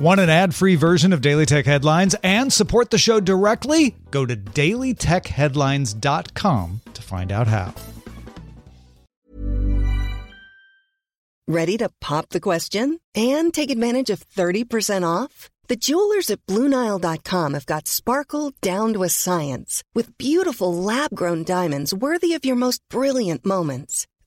Want an ad free version of Daily Tech Headlines and support the show directly? Go to dailytechheadlines.com to find out how. Ready to pop the question and take advantage of 30% off? The jewelers at Bluenile.com have got sparkle down to a science with beautiful lab grown diamonds worthy of your most brilliant moments.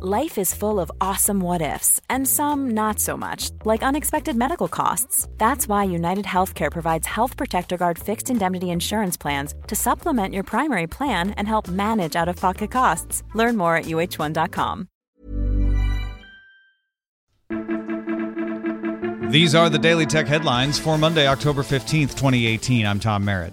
Life is full of awesome what ifs, and some not so much, like unexpected medical costs. That's why United Healthcare provides Health Protector Guard fixed indemnity insurance plans to supplement your primary plan and help manage out of pocket costs. Learn more at uh1.com. These are the Daily Tech headlines for Monday, October 15th, 2018. I'm Tom Merritt.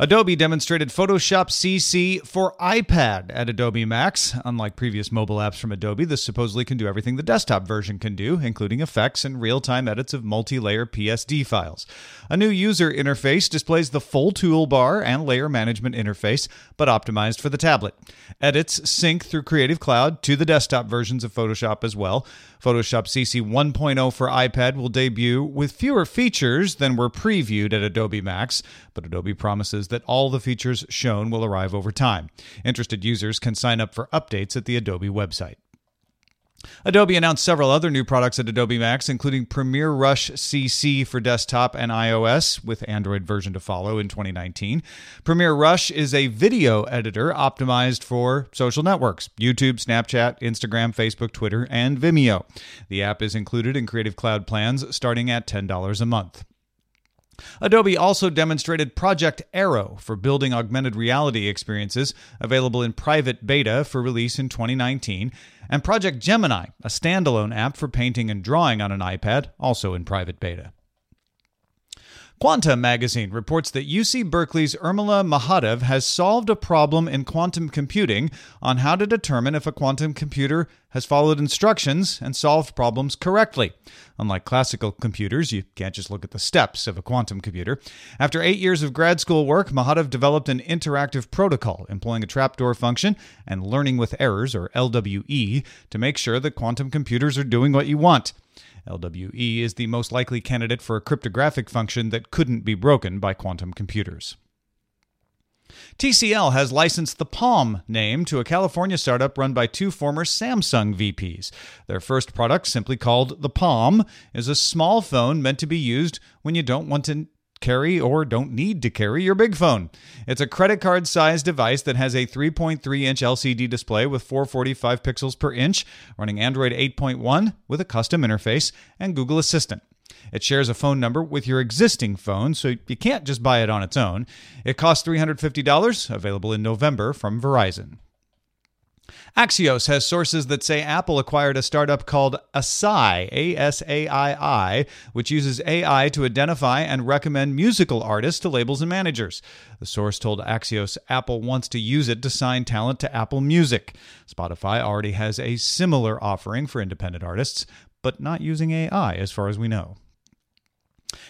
Adobe demonstrated Photoshop CC for iPad at Adobe Max. Unlike previous mobile apps from Adobe, this supposedly can do everything the desktop version can do, including effects and real time edits of multi layer PSD files. A new user interface displays the full toolbar and layer management interface, but optimized for the tablet. Edits sync through Creative Cloud to the desktop versions of Photoshop as well. Photoshop CC 1.0 for iPad will debut with fewer features than were previewed at Adobe Max, but Adobe promises that all the features shown will arrive over time. Interested users can sign up for updates at the Adobe website. Adobe announced several other new products at Adobe Max, including Premiere Rush CC for desktop and iOS, with Android version to follow in 2019. Premiere Rush is a video editor optimized for social networks YouTube, Snapchat, Instagram, Facebook, Twitter, and Vimeo. The app is included in Creative Cloud plans starting at $10 a month. Adobe also demonstrated Project Aero for building augmented reality experiences, available in private beta for release in 2019, and Project Gemini, a standalone app for painting and drawing on an iPad, also in private beta. Quanta magazine reports that UC Berkeley's Urmila Mahadev has solved a problem in quantum computing on how to determine if a quantum computer has followed instructions and solved problems correctly. Unlike classical computers, you can't just look at the steps of a quantum computer. After eight years of grad school work, Mahadev developed an interactive protocol employing a trapdoor function and learning with errors, or LWE, to make sure that quantum computers are doing what you want. LWE is the most likely candidate for a cryptographic function that couldn't be broken by quantum computers. TCL has licensed the Palm name to a California startup run by two former Samsung VPs. Their first product, simply called the Palm, is a small phone meant to be used when you don't want to carry or don't need to carry your big phone. It's a credit card sized device that has a 3.3 inch LCD display with 445 pixels per inch, running Android 8.1 with a custom interface and Google Assistant. It shares a phone number with your existing phone, so you can't just buy it on its own. It costs $350, available in November from Verizon. Axios has sources that say Apple acquired a startup called Asaii, A S A I I, which uses AI to identify and recommend musical artists to labels and managers. The source told Axios Apple wants to use it to sign talent to Apple Music. Spotify already has a similar offering for independent artists, but not using AI as far as we know.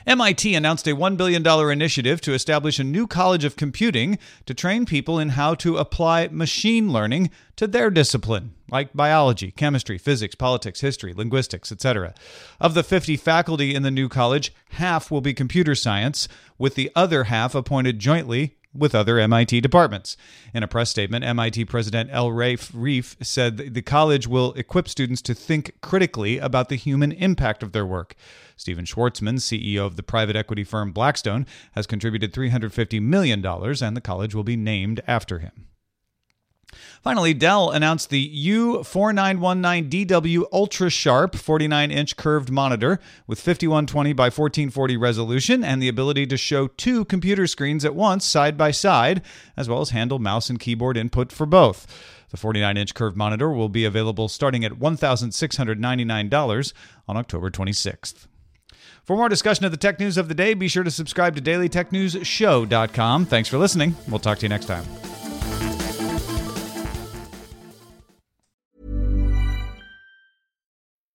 MIT announced a $1 billion initiative to establish a new college of computing to train people in how to apply machine learning to their discipline, like biology, chemistry, physics, politics, history, linguistics, etc. Of the 50 faculty in the new college, half will be computer science, with the other half appointed jointly with other MIT departments. In a press statement, MIT President L. Rafe Reif said the college will equip students to think critically about the human impact of their work. Stephen Schwarzman, CEO of the private equity firm Blackstone, has contributed $350 million, and the college will be named after him. Finally, Dell announced the U4919DW Ultra Sharp 49 inch curved monitor with 5120 by 1440 resolution and the ability to show two computer screens at once side by side, as well as handle mouse and keyboard input for both. The 49 inch curved monitor will be available starting at $1,699 on October 26th. For more discussion of the tech news of the day, be sure to subscribe to dailytechnewsshow.com. Thanks for listening. We'll talk to you next time.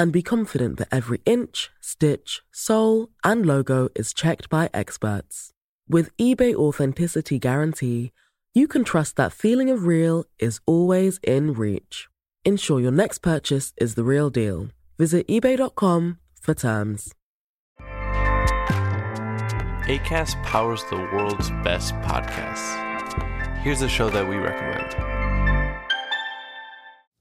and be confident that every inch, stitch, sole, and logo is checked by experts. With eBay Authenticity Guarantee, you can trust that feeling of real is always in reach. Ensure your next purchase is the real deal. Visit eBay.com for terms. ACAST powers the world's best podcasts. Here's a show that we recommend.